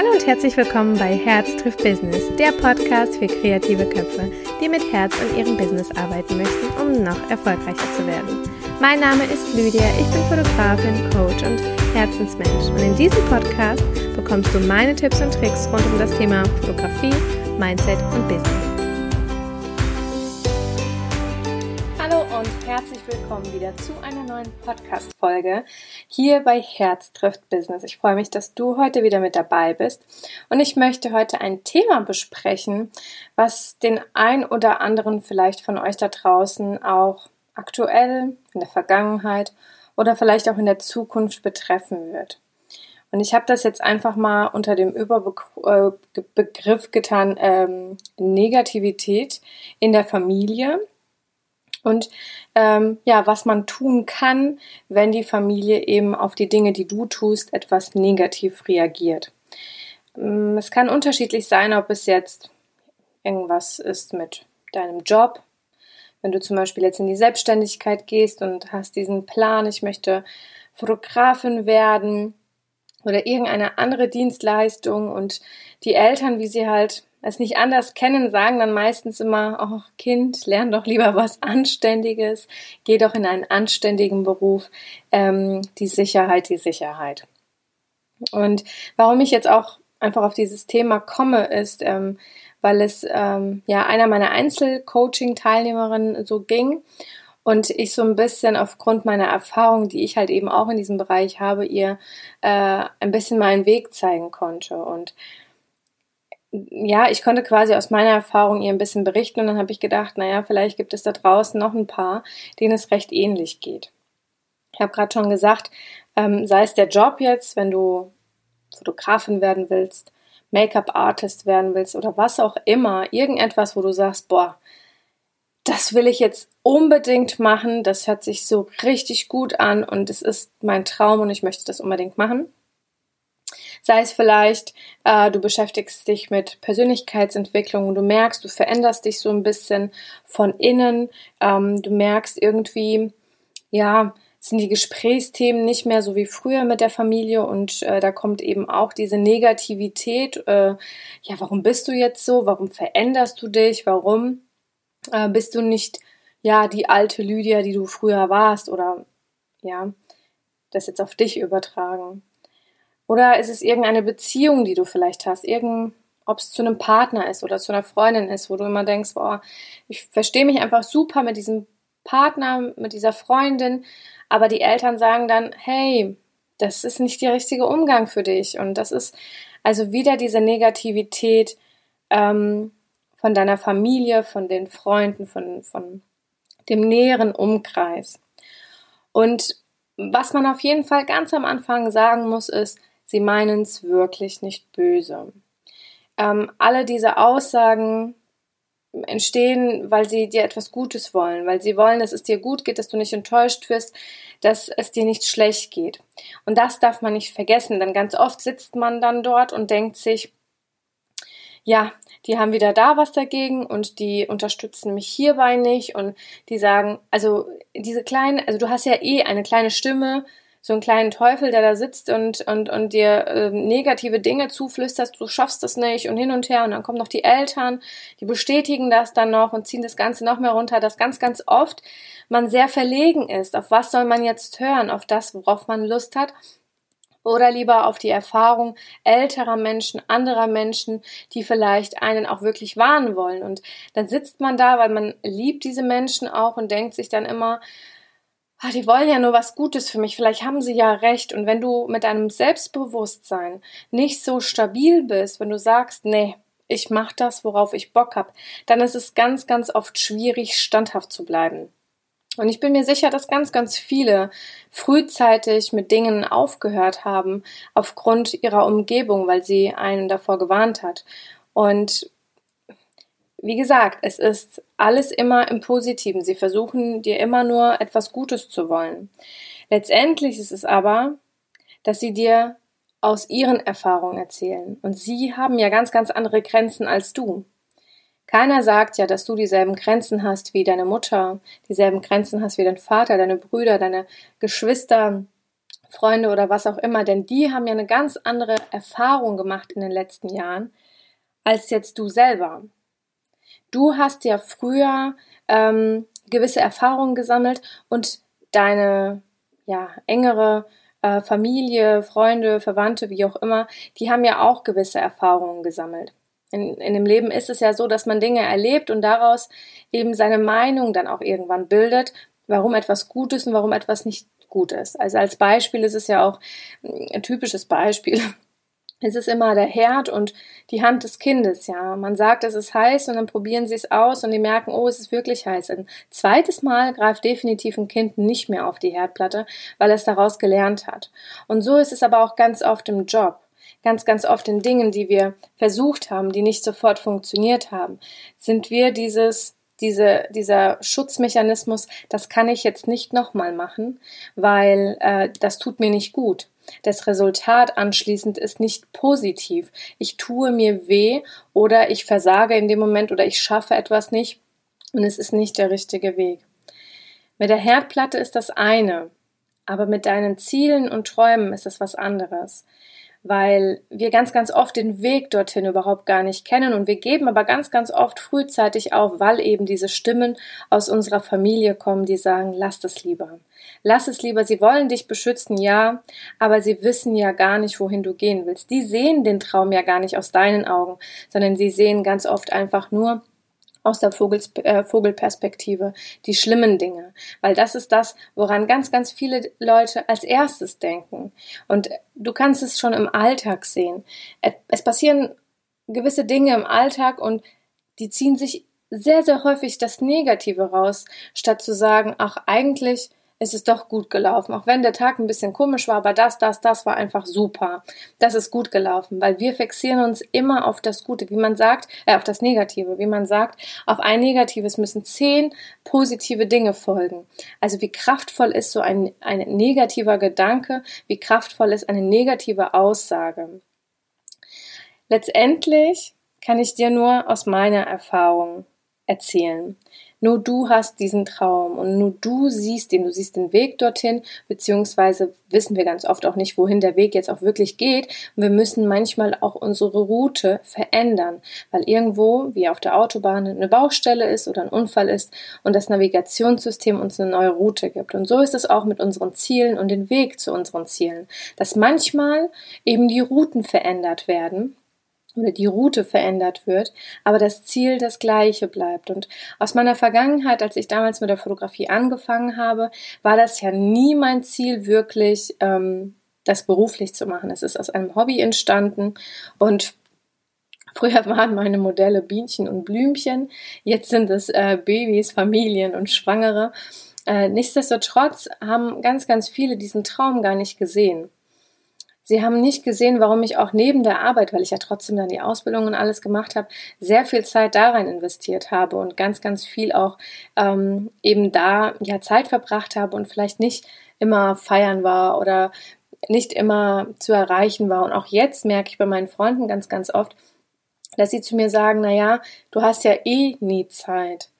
Hallo und herzlich willkommen bei Herz trifft Business, der Podcast für kreative Köpfe, die mit Herz an ihrem Business arbeiten möchten, um noch erfolgreicher zu werden. Mein Name ist Lydia, ich bin Fotografin, Coach und Herzensmensch und in diesem Podcast bekommst du meine Tipps und Tricks rund um das Thema Fotografie, Mindset und Business. Willkommen wieder zu einer neuen Podcast-Folge hier bei Herz trifft Business. Ich freue mich, dass du heute wieder mit dabei bist und ich möchte heute ein Thema besprechen, was den ein oder anderen vielleicht von euch da draußen auch aktuell, in der Vergangenheit oder vielleicht auch in der Zukunft betreffen wird. Und ich habe das jetzt einfach mal unter dem Überbegriff äh, getan, ähm, Negativität in der Familie und ähm, ja, was man tun kann, wenn die Familie eben auf die Dinge, die du tust, etwas negativ reagiert. Ähm, es kann unterschiedlich sein, ob es jetzt irgendwas ist mit deinem Job. Wenn du zum Beispiel jetzt in die Selbstständigkeit gehst und hast diesen Plan, ich möchte Fotografin werden oder irgendeine andere Dienstleistung und die Eltern, wie sie halt es nicht anders kennen, sagen dann meistens immer, oh Kind, lern doch lieber was Anständiges, geh doch in einen anständigen Beruf, ähm, die Sicherheit, die Sicherheit. Und warum ich jetzt auch einfach auf dieses Thema komme, ist, ähm, weil es ähm, ja einer meiner Einzelcoaching-Teilnehmerinnen so ging und ich so ein bisschen aufgrund meiner Erfahrung, die ich halt eben auch in diesem Bereich habe, ihr äh, ein bisschen meinen Weg zeigen konnte. Und ja, ich konnte quasi aus meiner Erfahrung ihr ein bisschen berichten und dann habe ich gedacht, naja, vielleicht gibt es da draußen noch ein paar, denen es recht ähnlich geht. Ich habe gerade schon gesagt, ähm, sei es der Job jetzt, wenn du Fotografin werden willst, Make-up-Artist werden willst oder was auch immer, irgendetwas, wo du sagst, boah, das will ich jetzt unbedingt machen, das hört sich so richtig gut an und es ist mein Traum und ich möchte das unbedingt machen. Sei es vielleicht, äh, du beschäftigst dich mit Persönlichkeitsentwicklung und du merkst, du veränderst dich so ein bisschen von innen, ähm, du merkst irgendwie, ja, sind die Gesprächsthemen nicht mehr so wie früher mit der Familie und äh, da kommt eben auch diese Negativität. Äh, ja, warum bist du jetzt so? Warum veränderst du dich? Warum äh, bist du nicht ja die alte Lydia, die du früher warst? Oder ja, das jetzt auf dich übertragen. Oder ist es irgendeine Beziehung, die du vielleicht hast? Irgend, ob es zu einem Partner ist oder zu einer Freundin ist, wo du immer denkst, boah, ich verstehe mich einfach super mit diesem Partner, mit dieser Freundin, aber die Eltern sagen dann, hey, das ist nicht der richtige Umgang für dich. Und das ist also wieder diese Negativität ähm, von deiner Familie, von den Freunden, von, von dem näheren Umkreis. Und was man auf jeden Fall ganz am Anfang sagen muss, ist, sie meinen es wirklich nicht böse. Ähm, alle diese Aussagen entstehen, weil sie dir etwas Gutes wollen, weil sie wollen, dass es dir gut geht, dass du nicht enttäuscht wirst, dass es dir nicht schlecht geht. Und das darf man nicht vergessen, denn ganz oft sitzt man dann dort und denkt sich, ja, die haben wieder da was dagegen und die unterstützen mich hierbei nicht und die sagen, also diese kleinen, also du hast ja eh eine kleine Stimme, so einen kleinen Teufel, der da sitzt und, und, und dir äh, negative Dinge zuflüstert, du schaffst das nicht und hin und her und dann kommen noch die Eltern, die bestätigen das dann noch und ziehen das Ganze noch mehr runter, dass ganz, ganz oft man sehr verlegen ist. Auf was soll man jetzt hören? Auf das, worauf man Lust hat? Oder lieber auf die Erfahrung älterer Menschen, anderer Menschen, die vielleicht einen auch wirklich warnen wollen. Und dann sitzt man da, weil man liebt diese Menschen auch und denkt sich dann immer, ah, die wollen ja nur was Gutes für mich, vielleicht haben sie ja recht. Und wenn du mit deinem Selbstbewusstsein nicht so stabil bist, wenn du sagst, nee, ich mach das, worauf ich Bock hab, dann ist es ganz, ganz oft schwierig, standhaft zu bleiben. Und ich bin mir sicher, dass ganz, ganz viele frühzeitig mit Dingen aufgehört haben aufgrund ihrer Umgebung, weil sie einen davor gewarnt hat. Und wie gesagt, es ist alles immer im Positiven. Sie versuchen dir immer nur etwas Gutes zu wollen. Letztendlich ist es aber, dass sie dir aus ihren Erfahrungen erzählen. Und sie haben ja ganz, ganz andere Grenzen als du. Keiner sagt ja, dass du dieselben Grenzen hast wie deine Mutter, dieselben Grenzen hast wie dein Vater, deine Brüder, deine Geschwister, Freunde oder was auch immer, denn die haben ja eine ganz andere Erfahrung gemacht in den letzten Jahren als jetzt du selber. Du hast ja früher ähm, gewisse Erfahrungen gesammelt und deine ja, engere äh, Familie, Freunde, Verwandte, wie auch immer, die haben ja auch gewisse Erfahrungen gesammelt. In, in dem Leben ist es ja so, dass man Dinge erlebt und daraus eben seine Meinung dann auch irgendwann bildet, warum etwas gut ist und warum etwas nicht gut ist. Also als Beispiel ist es ja auch ein typisches Beispiel es ist immer der Herd und die Hand des Kindes, ja. Man sagt, es ist heiß und dann probieren sie es aus und die merken, oh, es ist wirklich heiß. Ein zweites Mal greift definitiv ein Kind nicht mehr auf die Herdplatte, weil es daraus gelernt hat. Und so ist es aber auch ganz oft im Job. Ganz, ganz oft in Dingen, die wir versucht haben, die nicht sofort funktioniert haben, sind wir dieses diese, dieser Schutzmechanismus, das kann ich jetzt nicht nochmal machen, weil äh, das tut mir nicht gut. Das Resultat anschließend ist nicht positiv. Ich tue mir weh oder ich versage in dem Moment oder ich schaffe etwas nicht und es ist nicht der richtige Weg. Mit der Herdplatte ist das eine, aber mit deinen Zielen und Träumen ist es was anderes weil wir ganz, ganz oft den Weg dorthin überhaupt gar nicht kennen und wir geben aber ganz, ganz oft frühzeitig auf, weil eben diese Stimmen aus unserer Familie kommen, die sagen, lass es lieber. Lass es lieber, sie wollen dich beschützen, ja, aber sie wissen ja gar nicht, wohin du gehen willst. Die sehen den Traum ja gar nicht aus deinen Augen, sondern sie sehen ganz oft einfach nur, aus der Vogels, äh, Vogelperspektive, die schlimmen Dinge, weil das ist das, woran ganz, ganz viele Leute als erstes denken. Und du kannst es schon im Alltag sehen. Es passieren gewisse Dinge im Alltag und die ziehen sich sehr, sehr häufig das Negative raus, statt zu sagen, ach, eigentlich es ist doch gut gelaufen. Auch wenn der Tag ein bisschen komisch war, aber das, das, das war einfach super. Das ist gut gelaufen, weil wir fixieren uns immer auf das Gute, wie man sagt, äh, auf das Negative, wie man sagt, auf ein Negatives müssen zehn positive Dinge folgen. Also wie kraftvoll ist so ein, ein negativer Gedanke, wie kraftvoll ist eine negative Aussage. Letztendlich kann ich dir nur aus meiner Erfahrung erzählen. Nur du hast diesen Traum und nur du siehst ihn, du siehst den Weg dorthin, beziehungsweise wissen wir ganz oft auch nicht, wohin der Weg jetzt auch wirklich geht. Und wir müssen manchmal auch unsere Route verändern, weil irgendwo, wie auf der Autobahn, eine Baustelle ist oder ein Unfall ist und das Navigationssystem uns eine neue Route gibt. Und so ist es auch mit unseren Zielen und den Weg zu unseren Zielen, dass manchmal eben die Routen verändert werden oder die Route verändert wird, aber das Ziel das gleiche bleibt. Und aus meiner Vergangenheit, als ich damals mit der Fotografie angefangen habe, war das ja nie mein Ziel, wirklich ähm, das beruflich zu machen. Es ist aus einem Hobby entstanden und Früher waren meine Modelle Bienchen und Blümchen, jetzt sind es äh, Babys, Familien und Schwangere. Äh, nichtsdestotrotz haben ganz, ganz viele diesen Traum gar nicht gesehen. Sie haben nicht gesehen, warum ich auch neben der Arbeit, weil ich ja trotzdem dann die Ausbildung und alles gemacht habe, sehr viel Zeit da rein investiert habe und ganz, ganz viel auch ähm, eben da ja Zeit verbracht habe und vielleicht nicht immer feiern war oder nicht immer zu erreichen war. Und auch jetzt merke ich bei meinen Freunden ganz, ganz oft, dass sie zu mir sagen, na ja, du hast ja eh nie Zeit.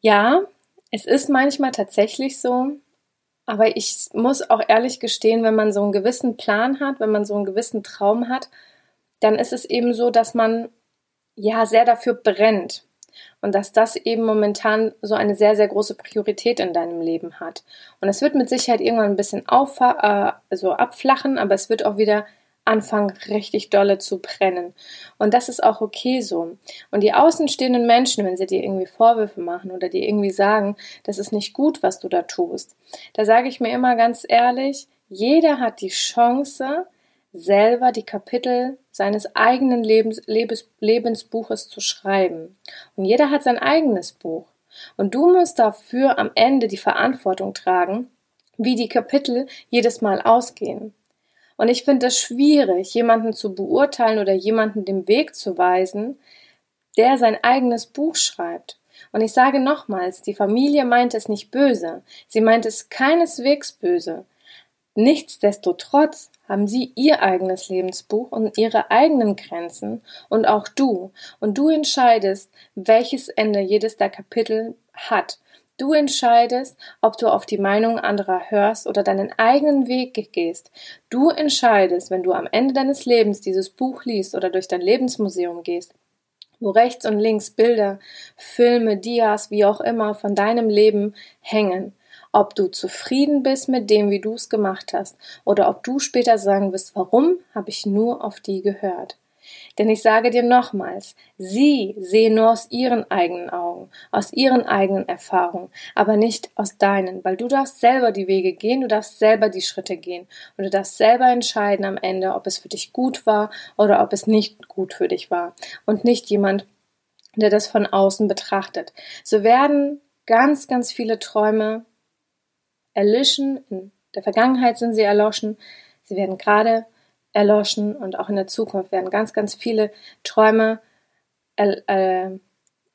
Ja, es ist manchmal tatsächlich so, aber ich muss auch ehrlich gestehen, wenn man so einen gewissen Plan hat, wenn man so einen gewissen Traum hat, dann ist es eben so, dass man ja sehr dafür brennt und dass das eben momentan so eine sehr, sehr große Priorität in deinem Leben hat. Und es wird mit Sicherheit irgendwann ein bisschen auf, äh, also abflachen, aber es wird auch wieder anfangen richtig dolle zu brennen. Und das ist auch okay so. Und die außenstehenden Menschen, wenn sie dir irgendwie Vorwürfe machen oder dir irgendwie sagen, das ist nicht gut, was du da tust, da sage ich mir immer ganz ehrlich, jeder hat die Chance, selber die Kapitel seines eigenen Lebens, Lebens, Lebensbuches zu schreiben. Und jeder hat sein eigenes Buch. Und du musst dafür am Ende die Verantwortung tragen, wie die Kapitel jedes Mal ausgehen. Und ich finde es schwierig, jemanden zu beurteilen oder jemanden den Weg zu weisen, der sein eigenes Buch schreibt. Und ich sage nochmals, die Familie meint es nicht böse. Sie meint es keineswegs böse. Nichtsdestotrotz haben sie ihr eigenes Lebensbuch und ihre eigenen Grenzen und auch du. Und du entscheidest, welches Ende jedes der Kapitel hat. Du entscheidest, ob du auf die Meinung anderer hörst oder deinen eigenen Weg gehst. Du entscheidest, wenn du am Ende deines Lebens dieses Buch liest oder durch dein Lebensmuseum gehst, wo rechts und links Bilder, Filme, Dias, wie auch immer von deinem Leben hängen. Ob du zufrieden bist mit dem, wie du es gemacht hast, oder ob du später sagen wirst, warum habe ich nur auf die gehört. Denn ich sage dir nochmals, sie sehen nur aus ihren eigenen Augen, aus ihren eigenen Erfahrungen, aber nicht aus deinen, weil du darfst selber die Wege gehen, du darfst selber die Schritte gehen. Und du darfst selber entscheiden am Ende, ob es für dich gut war oder ob es nicht gut für dich war. Und nicht jemand, der das von außen betrachtet. So werden ganz, ganz viele Träume erlischen, in der Vergangenheit sind sie erloschen, sie werden gerade erloschen und auch in der Zukunft werden ganz, ganz viele Träume äh,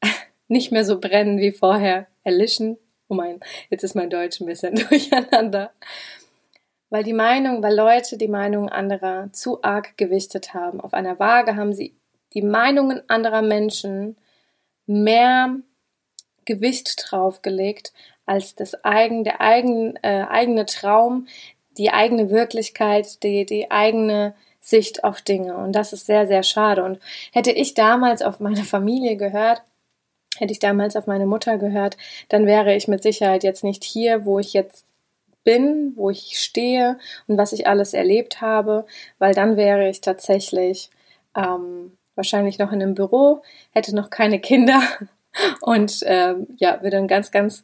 nicht mehr so brennen wie vorher, erlischen. Oh mein, jetzt ist mein Deutsch ein bisschen durcheinander. Weil die Meinung, weil Leute die Meinung anderer zu arg gewichtet haben. Auf einer Waage haben sie die Meinungen anderer Menschen mehr Gewicht draufgelegt als das eigen, der eigen, äh, eigene Traum, die eigene Wirklichkeit, die, die eigene Sicht auf Dinge. Und das ist sehr, sehr schade. Und hätte ich damals auf meine Familie gehört, hätte ich damals auf meine Mutter gehört, dann wäre ich mit Sicherheit jetzt nicht hier, wo ich jetzt bin, wo ich stehe und was ich alles erlebt habe, weil dann wäre ich tatsächlich ähm, wahrscheinlich noch in einem Büro, hätte noch keine Kinder und ähm, ja, würde ein ganz, ganz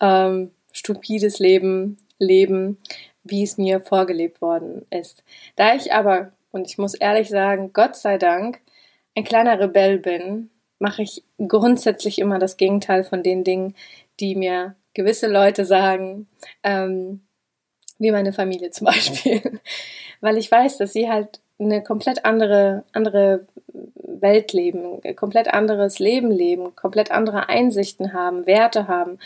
ähm, stupides Leben leben, wie es mir vorgelebt worden ist. Da ich aber, und ich muss ehrlich sagen, Gott sei Dank, ein kleiner Rebell bin, mache ich grundsätzlich immer das Gegenteil von den Dingen, die mir gewisse Leute sagen, ähm, wie meine Familie zum Beispiel, weil ich weiß, dass sie halt eine komplett andere, andere Welt leben, komplett anderes Leben leben, komplett andere Einsichten haben, Werte haben.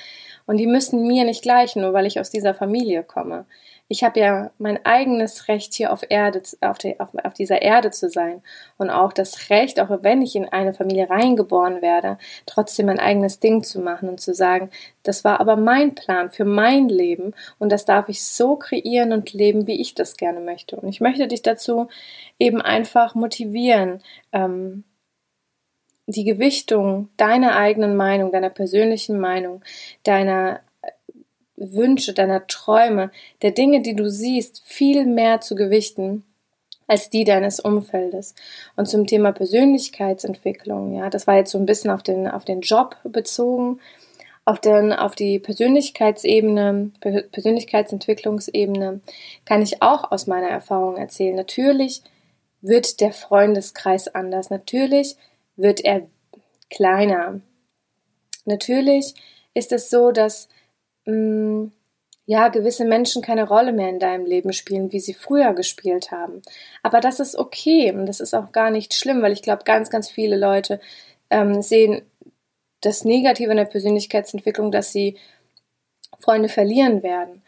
Und die müssen mir nicht gleichen, nur weil ich aus dieser Familie komme ich habe ja mein eigenes Recht hier auf Erde, auf, die, auf, auf, dieser Erde zu sein und auch das Recht, auch wenn ich in eine Familie reingeboren werde, trotzdem mein eigenes Ding zu machen und zu sagen, das war aber mein Plan für mein Leben und das darf ich so kreieren und leben, wie ich das gerne möchte. Und ich möchte dich dazu eben einfach motivieren, ähm, die Gewichtung deiner eigenen Meinung, deiner persönlichen Meinung, deiner Wünsche, deiner Träume, der Dinge, die du siehst, viel mehr zu gewichten als die deines Umfeldes. Und zum Thema Persönlichkeitsentwicklung, ja, das war jetzt so ein bisschen auf den, auf den Job bezogen, auf, den, auf die Persönlichkeitsebene, Persönlichkeitsentwicklungsebene, kann ich auch aus meiner Erfahrung erzählen. Natürlich wird der Freundeskreis anders. Natürlich wird er kleiner. Natürlich ist es so, dass mh, mm, ja, gewisse Menschen keine Rolle mehr in deinem Leben spielen, wie sie früher gespielt haben. Aber das ist okay und das ist auch gar nicht schlimm, weil ich glaube, ganz, ganz viele Leute ähm, sehen das Negative in der Persönlichkeitsentwicklung, dass sie Freunde verlieren werden,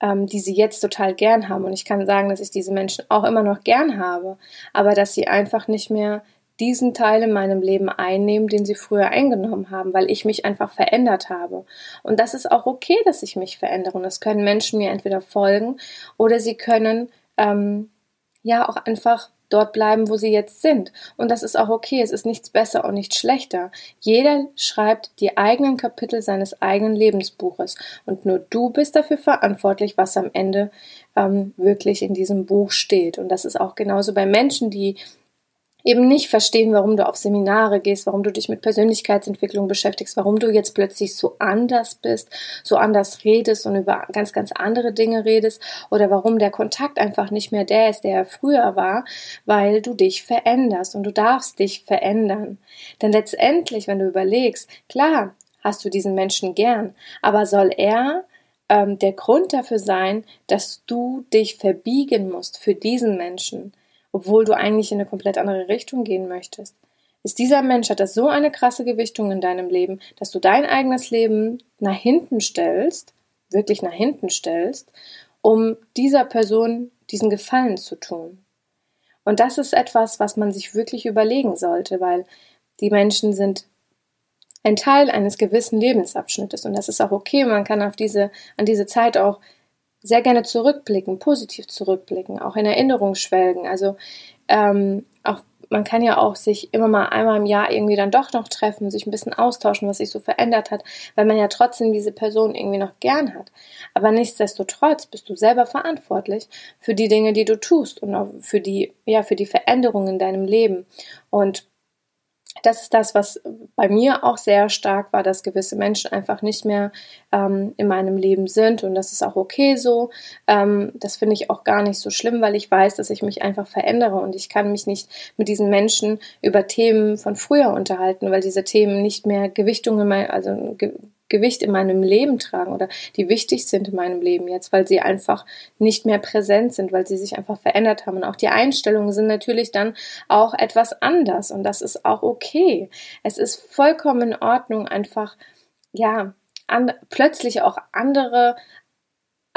ähm, die sie jetzt total gern haben. Und ich kann sagen, dass ich diese Menschen auch immer noch gern habe, aber dass sie einfach nicht mehr diesen Teil in meinem Leben einnehmen, den sie früher eingenommen haben, weil ich mich einfach verändert habe. Und das ist auch okay, dass ich mich verändere. Und das können Menschen mir entweder folgen oder sie können ähm, ja auch einfach dort bleiben, wo sie jetzt sind. Und das ist auch okay. Es ist nichts besser und nichts schlechter. Jeder schreibt die eigenen Kapitel seines eigenen Lebensbuches. Und nur du bist dafür verantwortlich, was am Ende ähm, wirklich in diesem Buch steht. Und das ist auch genauso bei Menschen, die eben nicht verstehen, warum du auf Seminare gehst, warum du dich mit Persönlichkeitsentwicklung beschäftigst, warum du jetzt plötzlich so anders bist, so anders redest und über ganz, ganz andere Dinge redest oder warum der Kontakt einfach nicht mehr der ist, der er früher war, weil du dich veränderst und du darfst dich verändern. Denn letztendlich, wenn du überlegst, klar, hast du diesen Menschen gern, aber soll er ähm, der Grund dafür sein, dass du dich verbiegen musst für diesen Menschen? Obwohl du eigentlich in eine komplett andere Richtung gehen möchtest. Ist dieser Mensch, hat das so eine krasse Gewichtung in deinem Leben, dass du dein eigenes Leben nach hinten stellst, wirklich nach hinten stellst, um dieser Person diesen Gefallen zu tun. Und das ist etwas, was man sich wirklich überlegen sollte, weil die Menschen sind ein Teil eines gewissen Lebensabschnittes und das ist auch okay. Man kann auf diese, an diese Zeit auch sehr gerne zurückblicken, positiv zurückblicken, auch in Erinnerung schwelgen. Also ähm, auch man kann ja auch sich immer mal einmal im Jahr irgendwie dann doch noch treffen, sich ein bisschen austauschen, was sich so verändert hat, weil man ja trotzdem diese Person irgendwie noch gern hat. Aber nichtsdestotrotz bist du selber verantwortlich für die Dinge, die du tust und auch für die, ja, für die Veränderungen in deinem Leben. Und das ist das, was bei mir auch sehr stark war, dass gewisse Menschen einfach nicht mehr ähm, in meinem Leben sind und das ist auch okay so. Ähm, das finde ich auch gar nicht so schlimm, weil ich weiß, dass ich mich einfach verändere und ich kann mich nicht mit diesen Menschen über Themen von früher unterhalten, weil diese Themen nicht mehr Gewichtung in mein, also Gewicht in meinem Leben tragen oder die wichtig sind in meinem Leben jetzt, weil sie einfach nicht mehr präsent sind, weil sie sich einfach verändert haben. Und auch die Einstellungen sind natürlich dann auch etwas anders und das ist auch okay. Es ist vollkommen in Ordnung, einfach, ja, an, plötzlich auch andere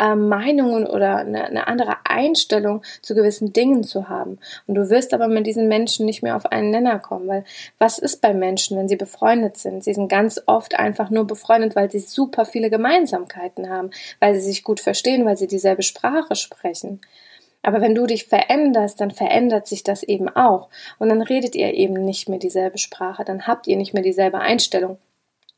äh, Meinungen oder eine, eine andere Einstellung zu gewissen Dingen zu haben. Und du wirst aber mit diesen Menschen nicht mehr auf einen Nenner kommen, weil was ist bei Menschen, wenn sie befreundet sind? Sie sind ganz oft einfach nur befreundet, weil sie super viele Gemeinsamkeiten haben, weil sie sich gut verstehen, weil sie dieselbe Sprache sprechen. Aber wenn du dich veränderst, dann verändert sich das eben auch. Und dann redet ihr eben nicht mehr dieselbe Sprache, dann habt ihr nicht mehr dieselbe Einstellung.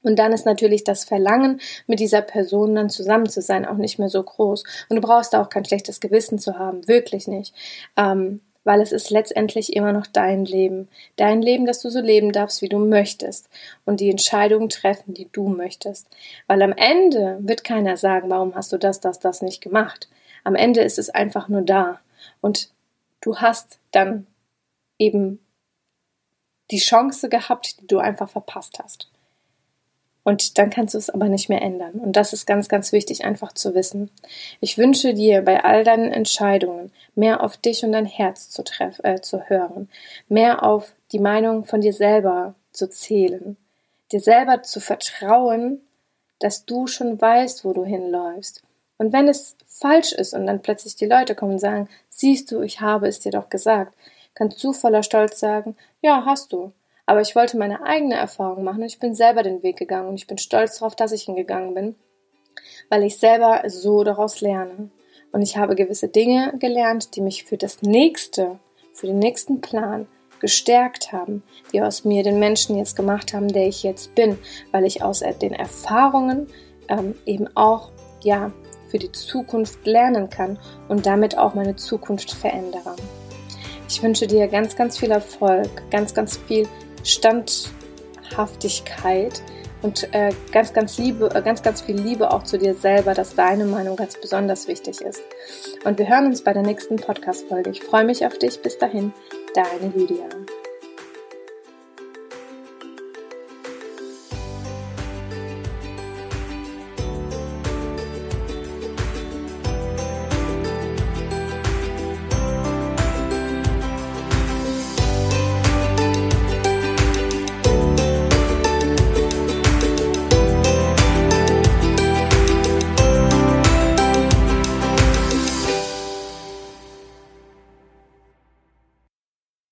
Und dann ist natürlich das Verlangen, mit dieser Person dann zusammen zu sein, auch nicht mehr so groß. Und du brauchst da auch kein schlechtes Gewissen zu haben, wirklich nicht. Ähm, weil es ist letztendlich immer noch dein Leben. Dein Leben, dass du so leben darfst, wie du möchtest. Und die Entscheidungen treffen, die du möchtest. Weil am Ende wird keiner sagen, warum hast du das, das, das nicht gemacht. Am Ende ist es einfach nur da. Und du hast dann eben die Chance gehabt, die du einfach verpasst hast. Und dann kannst du es aber nicht mehr ändern. Und das ist ganz, ganz wichtig einfach zu wissen. Ich wünsche dir bei all deinen Entscheidungen mehr auf dich und dein Herz zu, treff, äh, zu hören, mehr auf die Meinung von dir selber zu zählen, dir selber zu vertrauen, dass du schon weißt, wo du hinläufst. Und wenn es falsch ist und dann plötzlich die Leute kommen und sagen, siehst du, ich habe es dir doch gesagt, kannst du voller Stolz sagen, ja, hast du. Aber ich wollte meine eigene Erfahrung machen und ich bin selber den Weg gegangen und ich bin stolz darauf, dass ich hingegangen bin, weil ich selber so daraus lerne. Und ich habe gewisse Dinge gelernt, die mich für das nächste, für den nächsten Plan gestärkt haben, die aus mir den Menschen jetzt gemacht haben, der ich jetzt bin, weil ich aus den Erfahrungen ähm, eben auch ja für die Zukunft lernen kann und damit auch meine Zukunft verändere. Ich wünsche dir ganz, ganz viel Erfolg, ganz, ganz viel Standhaftigkeit und äh, ganz, ganz Liebe, äh, ganz, ganz viel Liebe auch zu dir selber, dass deine Meinung ganz besonders wichtig ist. Und wir hören uns bei der nächsten Podcast-Folge. Ich freue mich auf dich. Bis dahin, deine Lydia.